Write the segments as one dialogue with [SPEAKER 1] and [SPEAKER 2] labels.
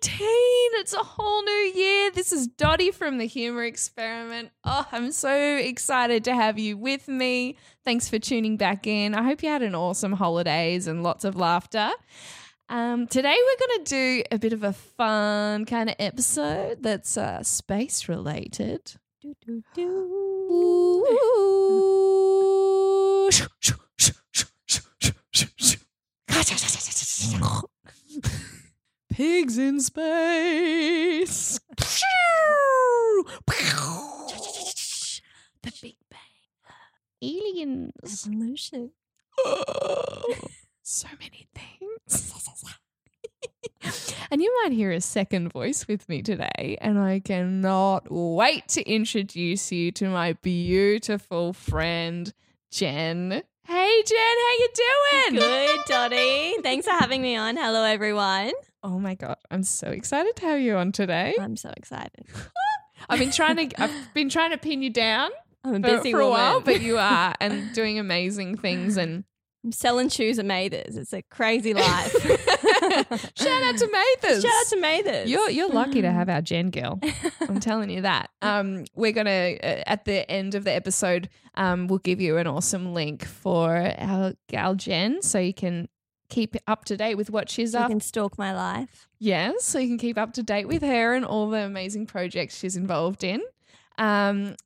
[SPEAKER 1] 2019. It's a whole new year. This is Dotty from the Humour Experiment. Oh, I'm so excited to have you with me. Thanks for tuning back in. I hope you had an awesome holidays and lots of laughter. Um, today we're going to do a bit of a fun kind of episode that's uh, space related. Ooh. Pigs in space. the Big Bang. Aliens.
[SPEAKER 2] Evolution.
[SPEAKER 1] so many things. and you might hear a second voice with me today, and I cannot wait to introduce you to my beautiful friend, Jen. Hey, Jen, how you doing?
[SPEAKER 2] Good, Dotty. Thanks for having me on. Hello, everyone.
[SPEAKER 1] Oh my god, I'm so excited to have you on today.
[SPEAKER 2] I'm so excited.
[SPEAKER 1] I've been trying to I've been trying to pin you down
[SPEAKER 2] I'm a
[SPEAKER 1] for,
[SPEAKER 2] busy
[SPEAKER 1] for a while, but you are and doing amazing things and
[SPEAKER 2] I'm selling shoes at Mathers. It's a crazy life.
[SPEAKER 1] shout out to Mathers.
[SPEAKER 2] Shout out to Mathers.
[SPEAKER 1] You're you're lucky to have our Jen girl. I'm telling you that. Um, we're gonna uh, at the end of the episode, um, we'll give you an awesome link for our gal Jen, so you can keep up to date with what she's up.
[SPEAKER 2] you
[SPEAKER 1] up.
[SPEAKER 2] can stalk my life.
[SPEAKER 1] Yes, so you can keep up to date with her and all the amazing projects she's involved in. Um,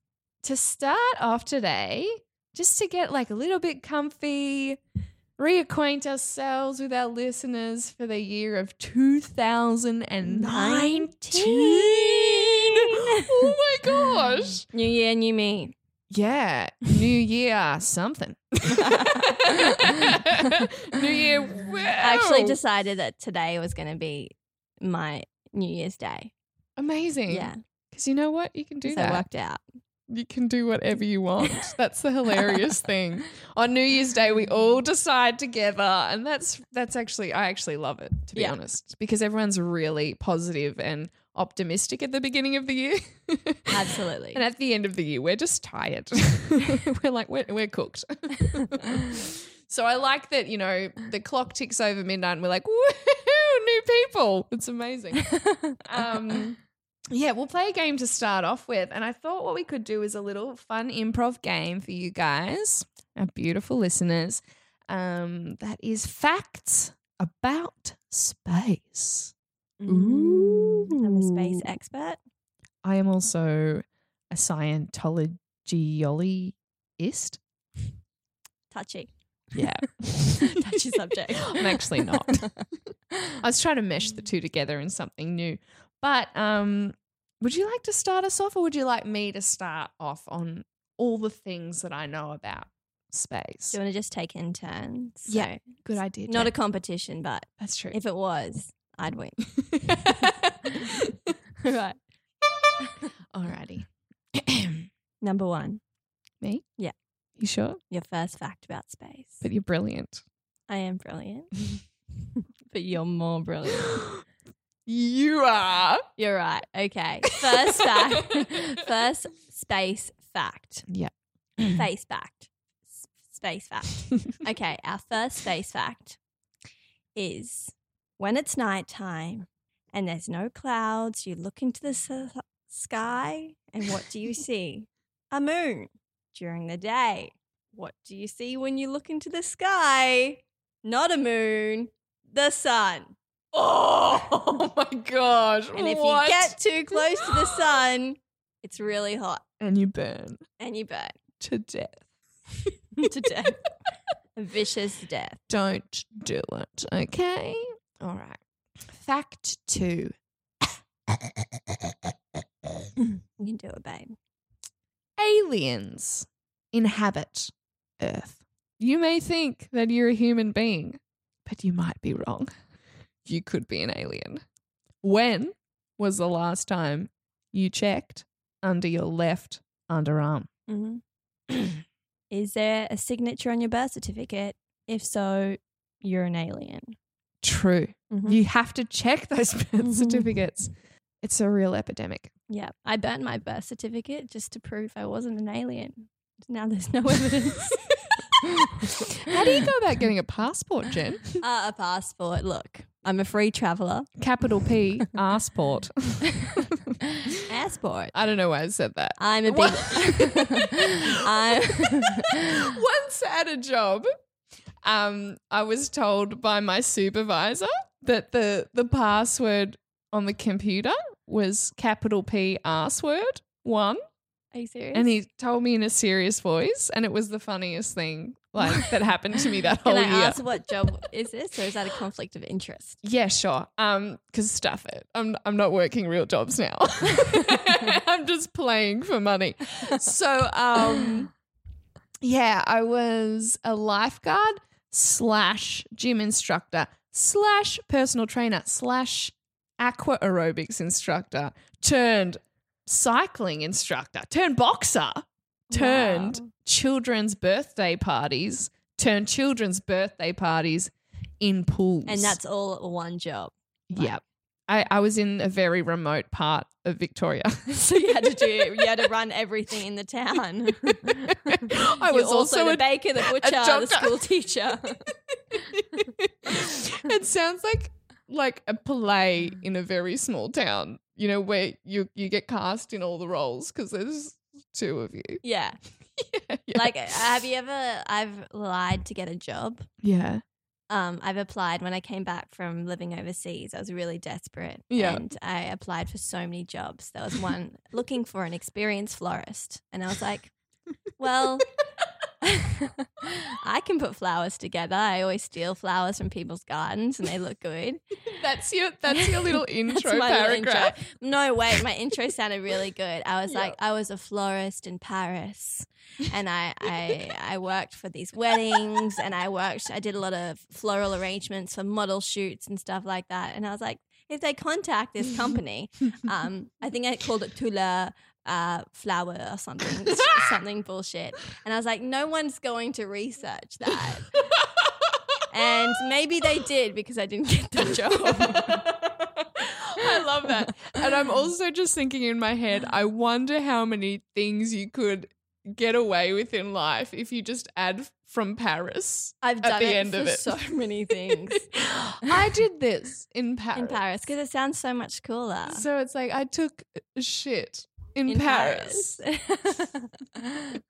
[SPEAKER 1] to start off today, just to get like a little bit comfy, reacquaint ourselves with our listeners for the year of 2019. oh my gosh.
[SPEAKER 2] New year, new me.
[SPEAKER 1] Yeah, New Year something. New Year. Wow.
[SPEAKER 2] I actually decided that today was going to be my New Year's Day.
[SPEAKER 1] amazing.
[SPEAKER 2] Yeah.
[SPEAKER 1] Because you know what? You can do
[SPEAKER 2] so
[SPEAKER 1] that.
[SPEAKER 2] it worked out.
[SPEAKER 1] You can do whatever you want. That's the hilarious thing. On New Year's Day, we all decide together, and that's that's actually I actually love it to be
[SPEAKER 2] Yeah.
[SPEAKER 1] honest, because everyone's really positive and optimistic at the beginning of the year.
[SPEAKER 2] Absolutely.
[SPEAKER 1] and at the end of the year, we're just tired. we're like we're we're cooked. so I like that you know the clock ticks over midnight, and we're like, woohoo, new people. It's amazing. Um, yeah, we'll play a game to start off with. And I thought what we could do is a little fun improv game for you guys, our beautiful listeners. Um, that is facts about space.
[SPEAKER 2] Ooh. I'm a space expert.
[SPEAKER 1] I am also a Scientologyist.
[SPEAKER 2] Touchy.
[SPEAKER 1] Yeah.
[SPEAKER 2] Touchy subject.
[SPEAKER 1] I'm actually not. I was trying to mesh the two together in something new. But um, would you like to start us off, or would you like me to start off on all the things that I know about space?
[SPEAKER 2] Do you want to just take in turns?
[SPEAKER 1] Yeah,
[SPEAKER 2] So,
[SPEAKER 1] Good idea.
[SPEAKER 2] Not a competition, but
[SPEAKER 1] That's true.
[SPEAKER 2] if it was, I'd win. right.
[SPEAKER 1] Alrighty.
[SPEAKER 2] Number one,
[SPEAKER 1] me?
[SPEAKER 2] Yeah.
[SPEAKER 1] You sure?
[SPEAKER 2] your first fact about space.
[SPEAKER 1] But you're brilliant.
[SPEAKER 2] I am brilliant, but you're more brilliant.
[SPEAKER 1] You are.
[SPEAKER 2] You're right. Okay. First fact. first space fact.
[SPEAKER 1] Yeah.
[SPEAKER 2] Face fact. S- Space fact. Okay. Our first space fact is when it's nighttime and there's no clouds, you look into the s- sky and what do you see? A moon. During the day, what do you see when you look into the sky? Not a moon, the sun.
[SPEAKER 1] Oh my gosh.
[SPEAKER 2] And if
[SPEAKER 1] what?
[SPEAKER 2] you get too close to the sun, it's really hot.
[SPEAKER 1] and you burn
[SPEAKER 2] and you burn
[SPEAKER 1] to death.
[SPEAKER 2] to death. A vicious death.
[SPEAKER 1] Don't do it, okay? All right. Fact two
[SPEAKER 2] You can do it, babe.
[SPEAKER 1] aliens inhabit Earth. You may think that you're a human being, but you might be wrong. You could be an alien. When was the last time you checked under your left underarm?
[SPEAKER 2] hmm Is there a signature on your birth certificate? If so, you're an alien.
[SPEAKER 1] True.
[SPEAKER 2] Mhm.
[SPEAKER 1] You have to check those birth
[SPEAKER 2] Mhm.
[SPEAKER 1] certificates. It's a real epidemic.
[SPEAKER 2] Yeah, I burnt my birth certificate just to prove I wasn't an alien. Now there's no evidence.
[SPEAKER 1] How do you go about getting a passport, Jen?
[SPEAKER 2] uh, a passport. Look, I'm a free traveler.
[SPEAKER 1] Capital P, passport.
[SPEAKER 2] Passport.
[SPEAKER 1] I don't know why I said that.
[SPEAKER 2] I'm a big. I'm.
[SPEAKER 1] Once at a job, um, I was told by my supervisor that the the password on the computer was capital P ass word one,
[SPEAKER 2] Are you serious?
[SPEAKER 1] and he told me in a serious voice, and it was the funniest thing like that happened to me that
[SPEAKER 2] Can
[SPEAKER 1] whole
[SPEAKER 2] I
[SPEAKER 1] year.
[SPEAKER 2] ask what job is this, or is that a conflict of interest?
[SPEAKER 1] Yeah, sure. Um, cause stuff it. I'm I'm not working real jobs now. I'm just playing for money. So um, yeah, I was a lifeguard slash gym instructor slash personal trainer slash aqua aerobics instructor turned cycling instructor turned boxer turned
[SPEAKER 2] Wow.
[SPEAKER 1] children's birthday parties turned children's birthday parties in pools
[SPEAKER 2] And that's all one job.
[SPEAKER 1] yeah. I, I was in a very remote part of Victoria.
[SPEAKER 2] So you had to do. You had to run everything in the town.
[SPEAKER 1] I
[SPEAKER 2] You're
[SPEAKER 1] was also
[SPEAKER 2] the
[SPEAKER 1] a-
[SPEAKER 2] baker, the butcher, the school teacher.
[SPEAKER 1] it sounds like like a play in a very small town, you know, where you you get cast in all the roles because there's two of you.
[SPEAKER 2] yeah.
[SPEAKER 1] Yeah.
[SPEAKER 2] Like, uh, have you ever? I've lied to get a job.
[SPEAKER 1] yeah.
[SPEAKER 2] Um, I've applied when I came back from living overseas. I was really desperate.
[SPEAKER 1] Yeah.
[SPEAKER 2] And I applied for so many jobs. There was one looking for an experienced florist. And I was like, well, I can put flowers together. I always steal flowers from people's gardens and they look good.
[SPEAKER 1] That's your that's your little intro
[SPEAKER 2] my little intro.
[SPEAKER 1] paragraph.
[SPEAKER 2] No, wait, my intro sounded really good. I was like, I was a florist in Paris. And I, I I worked for these weddings and I worked I did a lot of floral arrangements for model shoots and stuff like that. And I was like, if they contact this company, um, I think I called it Tula uh, flower or something, something bullshit. And I was like, no one's going to research that. And maybe they did because I didn't get the job.
[SPEAKER 1] I love that. And I'm also just thinking in my head, I wonder how many things you could get away with in life if you just add from Paris.
[SPEAKER 2] I've
[SPEAKER 1] At
[SPEAKER 2] done
[SPEAKER 1] the
[SPEAKER 2] it
[SPEAKER 1] end
[SPEAKER 2] for
[SPEAKER 1] of it.
[SPEAKER 2] so many things
[SPEAKER 1] I did this in Paris.
[SPEAKER 2] in Paris because it sounds so much cooler.
[SPEAKER 1] So it's like I took shit in,
[SPEAKER 2] in
[SPEAKER 1] Paris.
[SPEAKER 2] Paris. it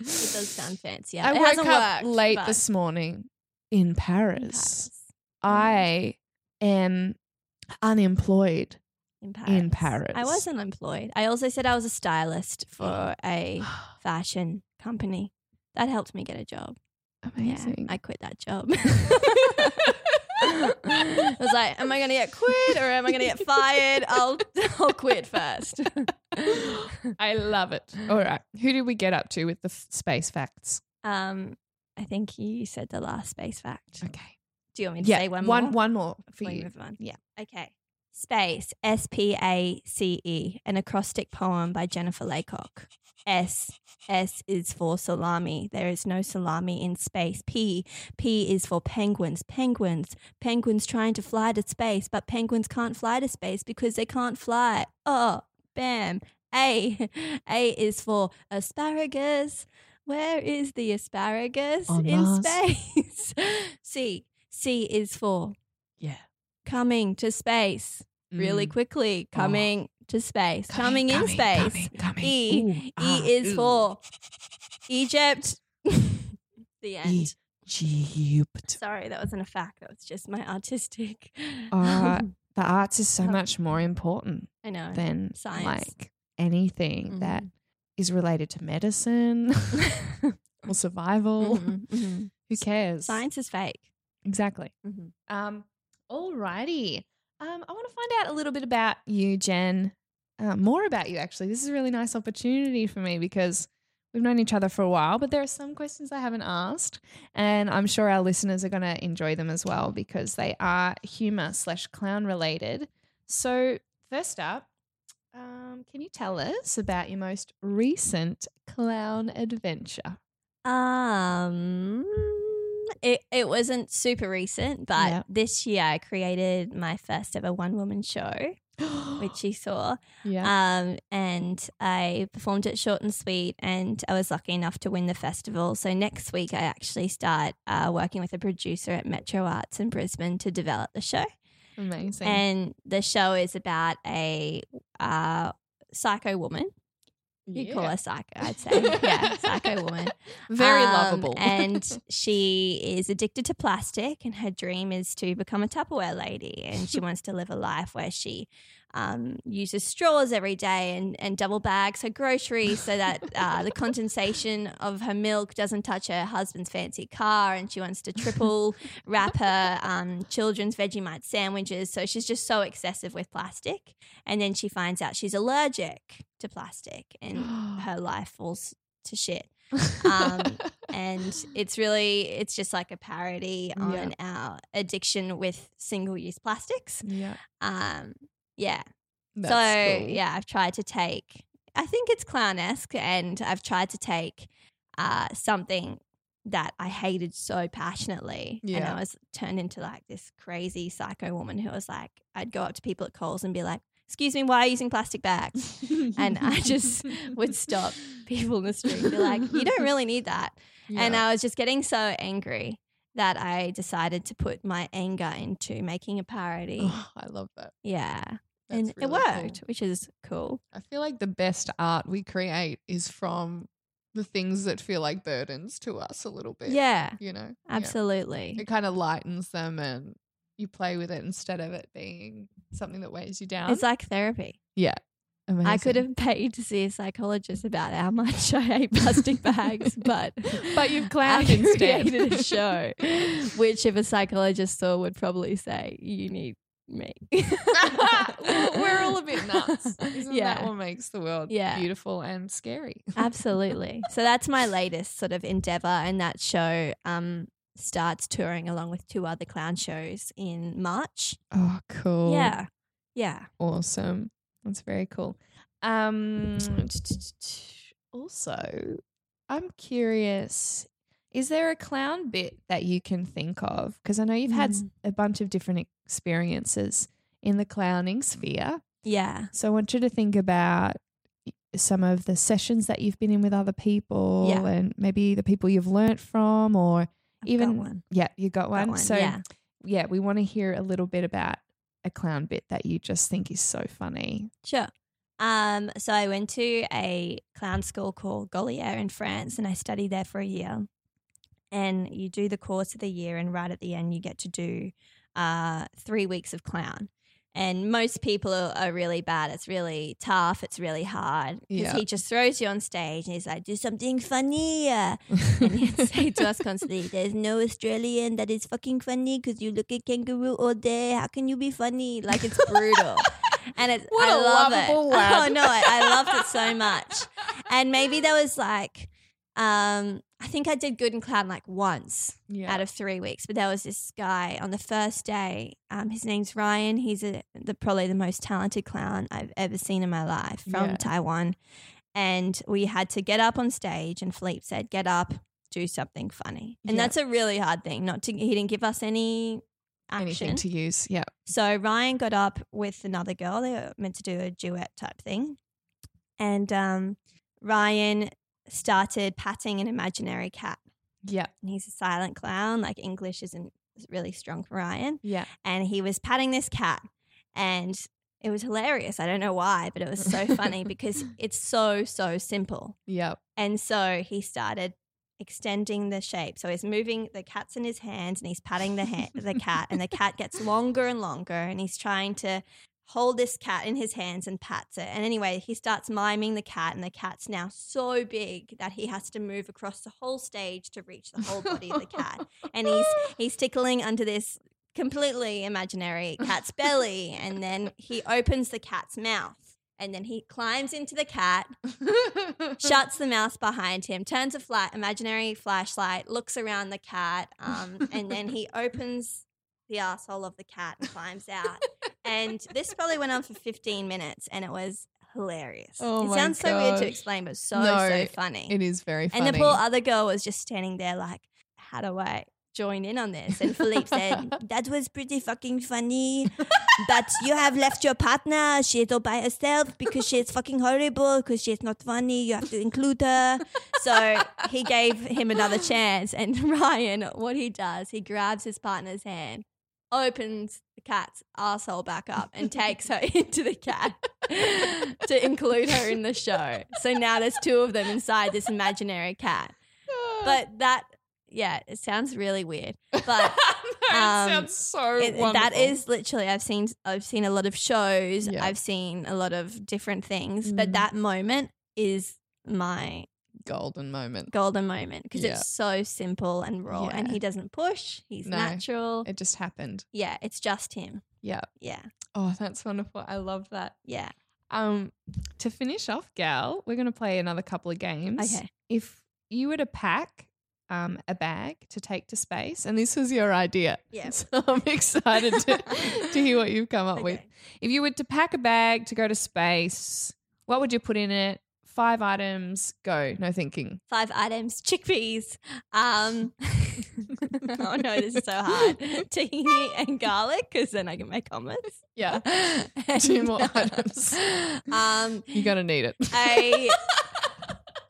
[SPEAKER 2] does sound fancy.
[SPEAKER 1] I
[SPEAKER 2] it
[SPEAKER 1] woke up
[SPEAKER 2] worked,
[SPEAKER 1] late this morning in Paris.
[SPEAKER 2] in Paris.
[SPEAKER 1] I mm. am unemployed.
[SPEAKER 2] In
[SPEAKER 1] in
[SPEAKER 2] Paris. I
[SPEAKER 1] Paris.
[SPEAKER 2] was unemployed. I also said I was a stylist for a fashion company. That helped me get a job.
[SPEAKER 1] Amazing.
[SPEAKER 2] Yeah, I quit that job. I was like, am I going to get quit or am I going to get fired? I'll I'll quit first.
[SPEAKER 1] I love it. All right. Who did we get up to with the f- space facts?
[SPEAKER 2] um, I think you said the last space fact.
[SPEAKER 1] Okay.
[SPEAKER 2] Do you want me to
[SPEAKER 1] Yeah.
[SPEAKER 2] say one
[SPEAKER 1] one,
[SPEAKER 2] more?
[SPEAKER 1] one more for
[SPEAKER 2] Before you
[SPEAKER 1] you.
[SPEAKER 2] on?
[SPEAKER 1] Yeah.
[SPEAKER 2] Okay. Space, S P A C E, an acrostic poem by Jennifer Laycock. S, S is for salami. There is no salami in space. P, P is for penguins. Penguins, penguins trying to fly to space, but penguins can't fly to space because they can't fly. Oh, bam. A, A is for asparagus. Where is the asparagus
[SPEAKER 1] On
[SPEAKER 2] in
[SPEAKER 1] Mars.
[SPEAKER 2] space? C, C is for
[SPEAKER 1] Yeah.
[SPEAKER 2] coming to space really
[SPEAKER 1] Mm.
[SPEAKER 2] quickly coming to space coming,
[SPEAKER 1] Coming,
[SPEAKER 2] in
[SPEAKER 1] coming,
[SPEAKER 2] space
[SPEAKER 1] coming, coming.
[SPEAKER 2] e
[SPEAKER 1] Ooh,
[SPEAKER 2] e
[SPEAKER 1] ah,
[SPEAKER 2] is
[SPEAKER 1] ooh.
[SPEAKER 2] for egypt the end
[SPEAKER 1] Egypt.
[SPEAKER 2] sorry that wasn't a fact that was just my artistic
[SPEAKER 1] Uh, the arts is so much more important
[SPEAKER 2] i know
[SPEAKER 1] than
[SPEAKER 2] Science.
[SPEAKER 1] like anything that
[SPEAKER 2] Mhm.
[SPEAKER 1] is related to medicine or survival.
[SPEAKER 2] Mhm, mhm.
[SPEAKER 1] Who cares?
[SPEAKER 2] Science is fake.
[SPEAKER 1] Exactly.
[SPEAKER 2] Mhm.
[SPEAKER 1] Um, alrighty. Um, I want to find out a little bit about you, Jen. Uh, more about you, actually. This is a really nice opportunity for me because we've known each other for a while, but there are some questions I haven't asked, and I'm sure our listeners are going to enjoy them as well because they are humor slash clown related. So, first up, um, can you tell us about your most recent clown adventure?
[SPEAKER 2] Um, it it wasn't super recent, but this year I created my first ever one woman show, which you saw.
[SPEAKER 1] yeah.
[SPEAKER 2] Um, and I performed it Short and Sweet, and I was lucky enough to win the festival. So next week I actually start uh, working with a producer at Metro Arts in Brisbane to develop the show.
[SPEAKER 1] Amazing.
[SPEAKER 2] And the show is about a uh, psycho woman. You call her psycho, I'd say. yeah, psycho woman.
[SPEAKER 1] Very
[SPEAKER 2] Um,
[SPEAKER 1] lovable.
[SPEAKER 2] and she is addicted to plastic, and her dream is to become a Tupperware lady. And she wants to live a life where she um, uses straws every day and, and double bags her groceries so that uh, the condensation of her milk doesn't touch her husband's fancy car. And she wants to triple wrap her um, children's Vegemite sandwiches. So she's just so excessive with plastic. And then she finds out she's allergic to plastic, and her life falls to shit um, and it's really it's just like a parody on our addiction with single use plastics
[SPEAKER 1] yeah.
[SPEAKER 2] um yeah
[SPEAKER 1] That's
[SPEAKER 2] so
[SPEAKER 1] cool.
[SPEAKER 2] yeah i've tried to take i think it's clownesque and i've tried to take uh something that i hated so passionately and i was turned into like this crazy psycho woman who was like i'd go up to people at Coles and be like excuse me why are you using plastic bags and I just would stop people in the street and be like, you don't really need that. And I was just getting so angry that I decided to put my anger into making a parody.
[SPEAKER 1] Oh, I love that.
[SPEAKER 2] yeah.
[SPEAKER 1] That's
[SPEAKER 2] and it worked,
[SPEAKER 1] cool.
[SPEAKER 2] which is cool.
[SPEAKER 1] I feel like the best art we create is from the things that feel like burdens to us a little bit.
[SPEAKER 2] Yeah,
[SPEAKER 1] You know? Yeah.
[SPEAKER 2] absolutely.
[SPEAKER 1] It kind of lightens them and you play with it instead of it being something that weighs you down.
[SPEAKER 2] It's like therapy.
[SPEAKER 1] yeah. Amazing.
[SPEAKER 2] I could have paid to see a psychologist about how much I hate plastic bags, but
[SPEAKER 1] But you've clowned instead.
[SPEAKER 2] created a show, which if a psychologist saw would probably say, "You need me."
[SPEAKER 1] We're all a bit nuts. Isn't
[SPEAKER 2] yeah,
[SPEAKER 1] that what makes the world
[SPEAKER 2] Yeah.
[SPEAKER 1] beautiful and scary?
[SPEAKER 2] absolutely. So that's my latest sort of endeavor, and that show um starts touring along with two other clown shows in March.
[SPEAKER 1] Oh, cool.
[SPEAKER 2] Yeah, yeah.
[SPEAKER 1] Awesome. That's very cool. Um also, I'm curious, is there a clown bit that you can think of? Because I know you've had
[SPEAKER 2] Mm.
[SPEAKER 1] a bunch of different experiences in the clowning sphere.
[SPEAKER 2] Yeah.
[SPEAKER 1] So I want you to think about some of the sessions that you've been in with other people
[SPEAKER 2] Yeah.
[SPEAKER 1] and maybe the people you've learnt from or
[SPEAKER 2] I've got
[SPEAKER 1] even
[SPEAKER 2] one.
[SPEAKER 1] yeah, you got
[SPEAKER 2] Got
[SPEAKER 1] one.
[SPEAKER 2] one,
[SPEAKER 1] So
[SPEAKER 2] yeah.
[SPEAKER 1] yeah, we want to hear a little bit about a clown bit that you just think is so funny.
[SPEAKER 2] Sure. Um, so I went to a clown school called Gaulier in France and I studied there for a year. And you do the course of the year, and right at the end, you get to do uh, three weeks of clown. And most people are, are really bad. It's really tough. It's really hard. Because
[SPEAKER 1] Yeah.
[SPEAKER 2] he just throws you on stage and he's like, do something funny. And he'd say to us constantly, there's no Australian that is fucking funny because you look at kangaroo all day. How can you be funny? Like, it's brutal. and it's,
[SPEAKER 1] What
[SPEAKER 2] I love it.
[SPEAKER 1] lad.
[SPEAKER 2] Oh, no, I, I loved it so much. And maybe there was like, um, I think I did good in clown like once
[SPEAKER 1] Yeah.
[SPEAKER 2] out of three weeks. But there was this guy on the first day. Um, his name's Ryan. He's a, the probably the most talented clown I've ever seen in my life from
[SPEAKER 1] Yeah.
[SPEAKER 2] Taiwan. And we had to get up on stage, and Philippe said, "Get up, do something funny." And
[SPEAKER 1] Yeah.
[SPEAKER 2] that's a really hard thing. Not to he didn't give us any action.
[SPEAKER 1] Anything to use. Yeah.
[SPEAKER 2] So Ryan got up with another girl. They were meant to do a duet type thing. And um, Ryan started patting an imaginary cat.
[SPEAKER 1] Yeah.
[SPEAKER 2] And he's a silent clown. Like English isn't really strong for Ryan.
[SPEAKER 1] Yeah.
[SPEAKER 2] And he was patting this cat. And it was hilarious. I don't know why, but it was so funny because it's so, so simple.
[SPEAKER 1] Yeah.
[SPEAKER 2] And so he started extending the shape. So he's moving the cat's in his hands and he's patting the ha- the cat and the cat gets longer and longer and he's trying to hold this cat in his hands and pats it. And anyway, he starts miming the cat, and the cat's now so big that he has to move across the whole stage to reach the whole body of the cat. And he's he's tickling under this completely imaginary cat's belly, and then he opens the cat's mouth. And then he climbs into the cat, shuts the mouth behind him, turns a flat imaginary flashlight, looks around the cat, um, and then he opens the asshole of the cat and climbs out. and this probably went on for 15 minutes, and it was hilarious.
[SPEAKER 1] Oh
[SPEAKER 2] it sounds so weird to explain, but so
[SPEAKER 1] No,
[SPEAKER 2] so funny.
[SPEAKER 1] It is very funny.
[SPEAKER 2] and the poor other girl was just standing there like, how do I join in on this? And Philippe said, that was pretty fucking funny. but you have left your partner. She's all by herself because she's fucking horrible, because she's not funny. You have to include her. So he gave him another chance. And Ryan, what he does, he grabs his partner's hand, opens the cat's asshole back up, and takes her into the cat to include her in the show. So now there's two of them inside this imaginary cat. But that, yeah, it sounds really weird. But
[SPEAKER 1] No, it
[SPEAKER 2] um,
[SPEAKER 1] sounds so
[SPEAKER 2] it- that is literally I've seen I've seen a lot of shows,
[SPEAKER 1] Yeah.
[SPEAKER 2] I've seen a lot of different things, but
[SPEAKER 1] Mm.
[SPEAKER 2] that moment is my
[SPEAKER 1] golden moment.
[SPEAKER 2] golden moment because
[SPEAKER 1] Yeah.
[SPEAKER 2] it's so simple and raw and
[SPEAKER 1] Yeah.
[SPEAKER 2] he doesn't push, he's
[SPEAKER 1] No.
[SPEAKER 2] natural.
[SPEAKER 1] It just happened.
[SPEAKER 2] yeah, it's just him.
[SPEAKER 1] Yeah.
[SPEAKER 2] Yeah.
[SPEAKER 1] Oh, that's wonderful. I love that.
[SPEAKER 2] Yeah.
[SPEAKER 1] Um, to finish off, gal, we're going to play another couple of games.
[SPEAKER 2] Okay.
[SPEAKER 1] If you were to pack um, a bag to take to space, and this was your idea,
[SPEAKER 2] Yeah.
[SPEAKER 1] so I'm excited to, to hear what you've come up with.
[SPEAKER 2] Okay.
[SPEAKER 1] If you were to pack a bag to go to space, what would you put in it? Five items. Go. No thinking.
[SPEAKER 2] Five items, chickpeas. Um Oh no, this is so hard. Tahini and garlic, because then I can make omelets.
[SPEAKER 1] Yeah. Two more items.
[SPEAKER 2] Um
[SPEAKER 1] You're gonna need it.
[SPEAKER 2] a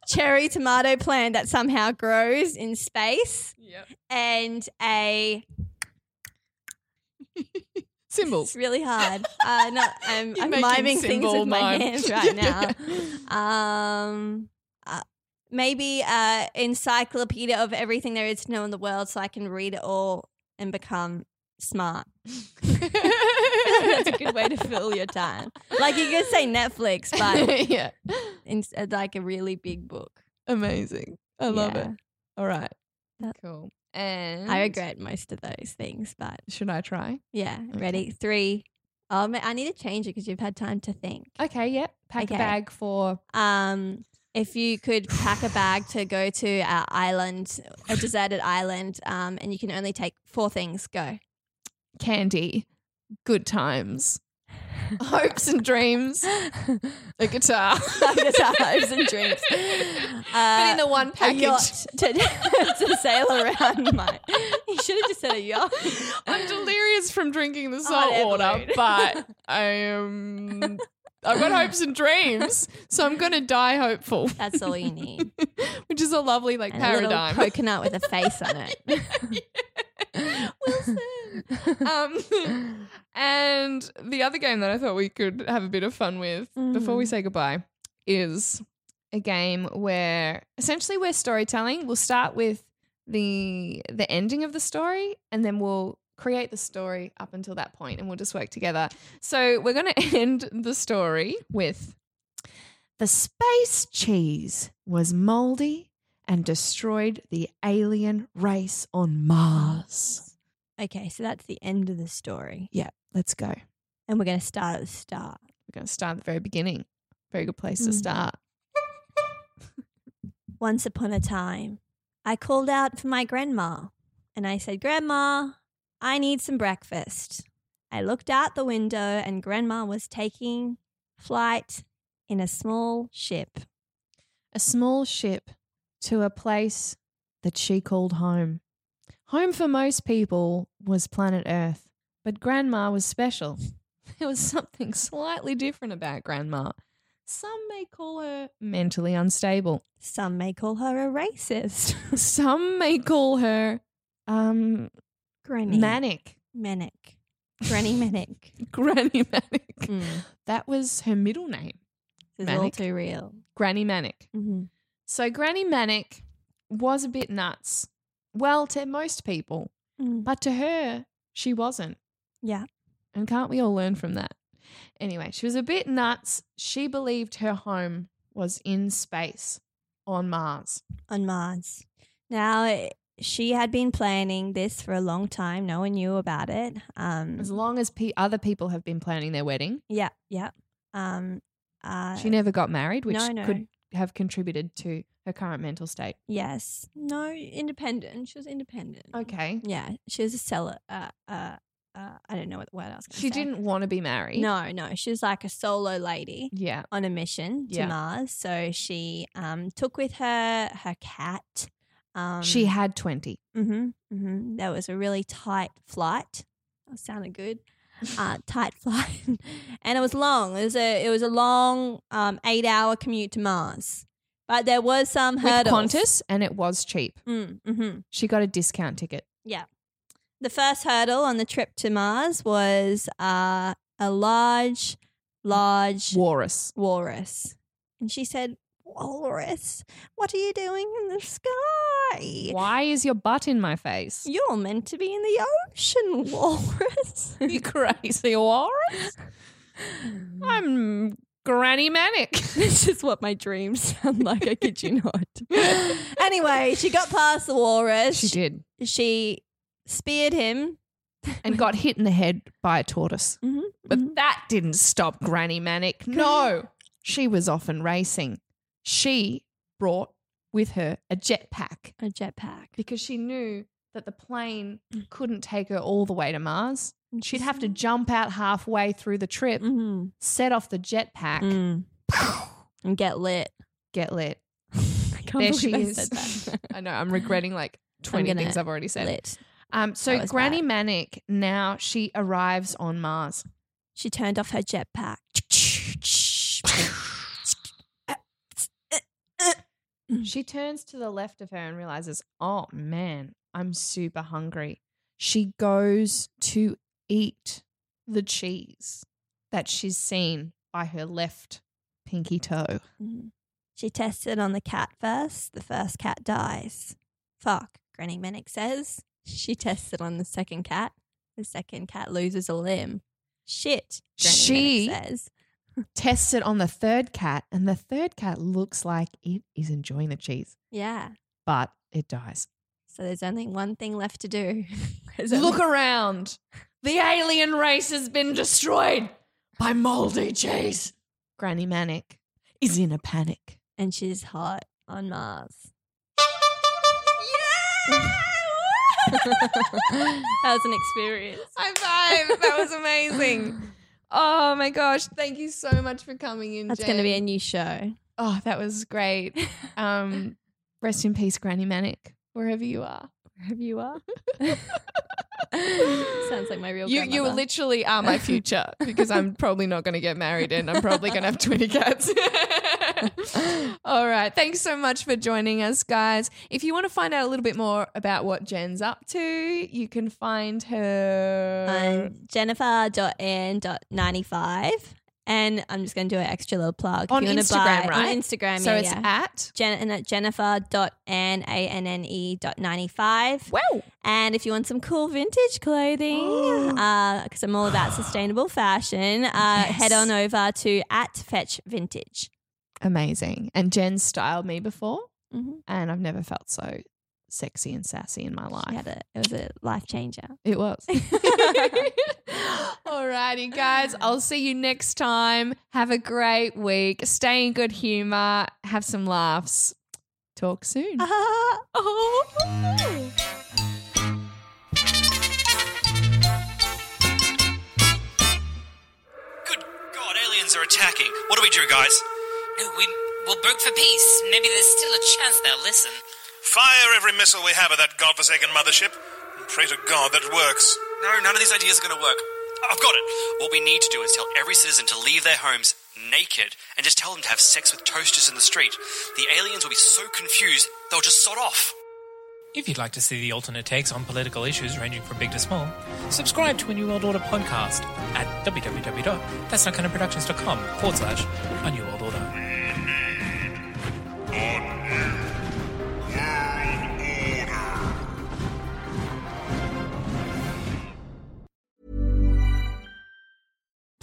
[SPEAKER 2] cherry tomato plant that somehow grows in space
[SPEAKER 1] Yep.
[SPEAKER 2] and a
[SPEAKER 1] Symbols.
[SPEAKER 2] it's really hard uh, no, i'm,
[SPEAKER 1] You're
[SPEAKER 2] I'm miming things
[SPEAKER 1] symbol
[SPEAKER 2] with my hands right now um uh, maybe uh encyclopedia of everything there is to know in the world so i can read it all and become smart that's a good way to fill your time like you could say netflix but
[SPEAKER 1] yeah.
[SPEAKER 2] instead like a really big book
[SPEAKER 1] Amazing. I love it. All right.
[SPEAKER 2] That-
[SPEAKER 1] cool. And
[SPEAKER 2] I regret most of those things, but
[SPEAKER 1] Should I try?
[SPEAKER 2] yeah,
[SPEAKER 1] Okay.
[SPEAKER 2] ready? Three. Oh, ma- I need to change it because you've had time to think.
[SPEAKER 1] Okay. Yep. Pack
[SPEAKER 2] Okay.
[SPEAKER 1] a bag for.
[SPEAKER 2] Um, if you could pack a bag to go to our island, a deserted island, um, and you can only take four things, go.
[SPEAKER 1] candy, good times, hopes and dreams, a guitar.
[SPEAKER 2] a Guitar, hopes and dreams.
[SPEAKER 1] but
[SPEAKER 2] Uh,
[SPEAKER 1] in the one
[SPEAKER 2] a
[SPEAKER 1] package.
[SPEAKER 2] yacht to, to sail around. My, you should have just said a yacht.
[SPEAKER 1] I'm delirious from drinking the
[SPEAKER 2] Oh,
[SPEAKER 1] salt
[SPEAKER 2] never
[SPEAKER 1] water, but I am. I've got hopes and dreams, so I'm going to die hopeful,
[SPEAKER 2] That's all you need.
[SPEAKER 1] which is a lovely like
[SPEAKER 2] And a
[SPEAKER 1] paradigm.
[SPEAKER 2] coconut with a face on it.
[SPEAKER 1] Wilson. Um, and the other game that I thought we could have a bit of fun with before we
[SPEAKER 2] Mhm.
[SPEAKER 1] say goodbye is a game where essentially we're storytelling. We'll start with the the ending of the story, and then we'll create the story up until that point, and we'll just work together. So we're going to end the story with the space cheese was moldy and destroyed the alien race on Mars.
[SPEAKER 2] Okay, so that's the end of the story.
[SPEAKER 1] Yeah, let's go.
[SPEAKER 2] And we're going to start at the start.
[SPEAKER 1] We're going to start at the very beginning. Very good place to
[SPEAKER 2] Mm.
[SPEAKER 1] start.
[SPEAKER 2] Once upon a time, I called out for my grandma and I said, Grandma, I need some breakfast. I looked out the window and Grandma was taking flight in a small ship.
[SPEAKER 1] A small ship to a place that she called home. Home for most people was planet Earth, but Grandma was special. There was something slightly different about Grandma. Some may call her mentally unstable.
[SPEAKER 2] Some may call her a racist.
[SPEAKER 1] Some may call her um
[SPEAKER 2] Granny.
[SPEAKER 1] manic.
[SPEAKER 2] Manic. Granny Manic.
[SPEAKER 1] Granny Manic.
[SPEAKER 2] Mm.
[SPEAKER 1] That was her middle name.
[SPEAKER 2] This is all
[SPEAKER 1] Manic.
[SPEAKER 2] too real.
[SPEAKER 1] Granny Manic.
[SPEAKER 2] hmm
[SPEAKER 1] So Granny Manic was a bit nuts. Well, to most people,
[SPEAKER 2] Mm.
[SPEAKER 1] but to her, she wasn't.
[SPEAKER 2] Yeah.
[SPEAKER 1] And can't we all learn from that? Anyway, she was a bit nuts. She believed her home was in space on Mars.
[SPEAKER 2] on Mars. Now, eh, she had been planning this for a long time. No one knew about it. Um,
[SPEAKER 1] As long as pe- other people have been planning their wedding,
[SPEAKER 2] yeah, yeah. Um, uh,
[SPEAKER 1] she never got married, which
[SPEAKER 2] no, no.
[SPEAKER 1] could have contributed to her current mental state.
[SPEAKER 2] Yes. No, independent. She was independent.
[SPEAKER 1] Okay.
[SPEAKER 2] Yeah, she was a seller. Uh, uh, uh, I don't know what the word I was to say.
[SPEAKER 1] She didn't want to be married.
[SPEAKER 2] No, no. She was like a solo lady
[SPEAKER 1] Yeah.
[SPEAKER 2] on a mission to
[SPEAKER 1] Yeah.
[SPEAKER 2] Mars. So she um, took with her her cat. Um,
[SPEAKER 1] she had 20.
[SPEAKER 2] Mm-hmm, mm-hmm. That was a really tight flight. That sounded good. Uh, tight flight, and it was long. It was a it was a long um, eight hour commute to Mars, but there was some
[SPEAKER 1] With
[SPEAKER 2] hurdles.
[SPEAKER 1] Qantas, and it was cheap.
[SPEAKER 2] Mm, mm-hmm.
[SPEAKER 1] She got a discount ticket.
[SPEAKER 2] Yeah. The first hurdle on the trip to Mars was uh, a large, large
[SPEAKER 1] Walrus.
[SPEAKER 2] walrus, and she said, "Walrus, what are you doing in the sky?"
[SPEAKER 1] Why is your butt in my face?
[SPEAKER 2] You're meant to be in the ocean, walrus.
[SPEAKER 1] you crazy walrus? I'm Granny Manic.
[SPEAKER 2] this is what my dreams sound like. I kid you not. anyway, she got past the walrus.
[SPEAKER 1] she did.
[SPEAKER 2] She speared him.
[SPEAKER 1] And got hit in the head by a tortoise.
[SPEAKER 2] Mhm,
[SPEAKER 1] But
[SPEAKER 2] mhm.
[SPEAKER 1] that didn't stop Granny Manic. No, she was off and racing. She brought with her a jetpack
[SPEAKER 2] A jetpack.
[SPEAKER 1] because she knew that the plane couldn't take her all the way to Mars. She'd have to jump out halfway through the trip,
[SPEAKER 2] Mm-hmm.
[SPEAKER 1] set off the jetpack,
[SPEAKER 2] Mm. And get lit.
[SPEAKER 1] get lit.
[SPEAKER 2] I can't
[SPEAKER 1] There she
[SPEAKER 2] I
[SPEAKER 1] is.
[SPEAKER 2] said that.
[SPEAKER 1] I know, I'm regretting like 20 things I've already said.
[SPEAKER 2] lit.
[SPEAKER 1] Um, so Granny
[SPEAKER 2] bad.
[SPEAKER 1] Manic now she arrives on Mars.
[SPEAKER 2] She turned off her jetpack.
[SPEAKER 1] She turns to the left of her and realizes, oh man, I'm super hungry. She goes to eat the cheese that she's seen by her left pinky toe.
[SPEAKER 2] Mhm. She tested on the cat first. The first cat dies. Fuck, Granny Manic says. She tested on the second cat. The second cat loses a limb. Shit, Granny
[SPEAKER 1] She-
[SPEAKER 2] says.
[SPEAKER 1] Tests it on the third cat, and the third cat looks like it is enjoying the cheese,
[SPEAKER 2] Yeah.
[SPEAKER 1] but it dies.
[SPEAKER 2] So there's only one thing left to do.
[SPEAKER 1] Look
[SPEAKER 2] only-
[SPEAKER 1] around. The alien race has been destroyed by moldy cheese. Granny Manic is in a panic.
[SPEAKER 2] and she's hot on Mars. Yeah! That was an experience.
[SPEAKER 1] High five. That was amazing. Oh my gosh. Thank you so much for coming in.
[SPEAKER 2] That's going to be a new show.
[SPEAKER 1] Oh, that was great. Um, rest in peace, Granny Manic, wherever you are.
[SPEAKER 2] Wherever you are. Sounds like my real
[SPEAKER 1] You you
[SPEAKER 2] grandmother.
[SPEAKER 1] literally are my future because I'm probably not going to get married and I'm probably going to have 20 cats. All right. Thanks so much for joining us, guys. If you want to find out a little bit more about what Jen's up to, you can find her.
[SPEAKER 2] I'm jennifer.anne.95. And I'm just going to do an extra little plug.
[SPEAKER 1] On Instagram,
[SPEAKER 2] buy,
[SPEAKER 1] right?
[SPEAKER 2] On Instagram,
[SPEAKER 1] so
[SPEAKER 2] yeah,
[SPEAKER 1] it's
[SPEAKER 2] yeah.
[SPEAKER 1] at.
[SPEAKER 2] Jen- and at jennifer.anne.95.
[SPEAKER 1] Wow.
[SPEAKER 2] And if you want some cool vintage clothing, because I'm all about sustainable fashion, uh, head on over to at Fetch Vintage.
[SPEAKER 1] Amazing. And Jen styled me before,
[SPEAKER 2] Mhm.
[SPEAKER 1] and I've never felt so sexy and sassy in my
[SPEAKER 2] She
[SPEAKER 1] life.
[SPEAKER 2] had a, it was a life changer.
[SPEAKER 1] It was. Alrighty, guys. I'll see you next time. Have a great week. Stay in good humor. Have some laughs. Talk soon. Oh.
[SPEAKER 3] Good God, aliens are attacking. What do we do, guys?
[SPEAKER 4] No, we will broke for peace. Maybe there's still a chance they'll listen.
[SPEAKER 5] Fire every missile we have at that godforsaken mothership. And pray to God that it works.
[SPEAKER 3] No, none of these ideas are going to work. I've got it. What we need to do is tell every citizen to leave their homes naked and just tell them to have sex with toasters in the street. The aliens will be so confused, they'll just sod off.
[SPEAKER 4] If you'd like to see the alternate takes on political issues ranging from big to small, subscribe to a New World Order podcast at www.thatsnotcanonproductions.com forward slash a New World Order.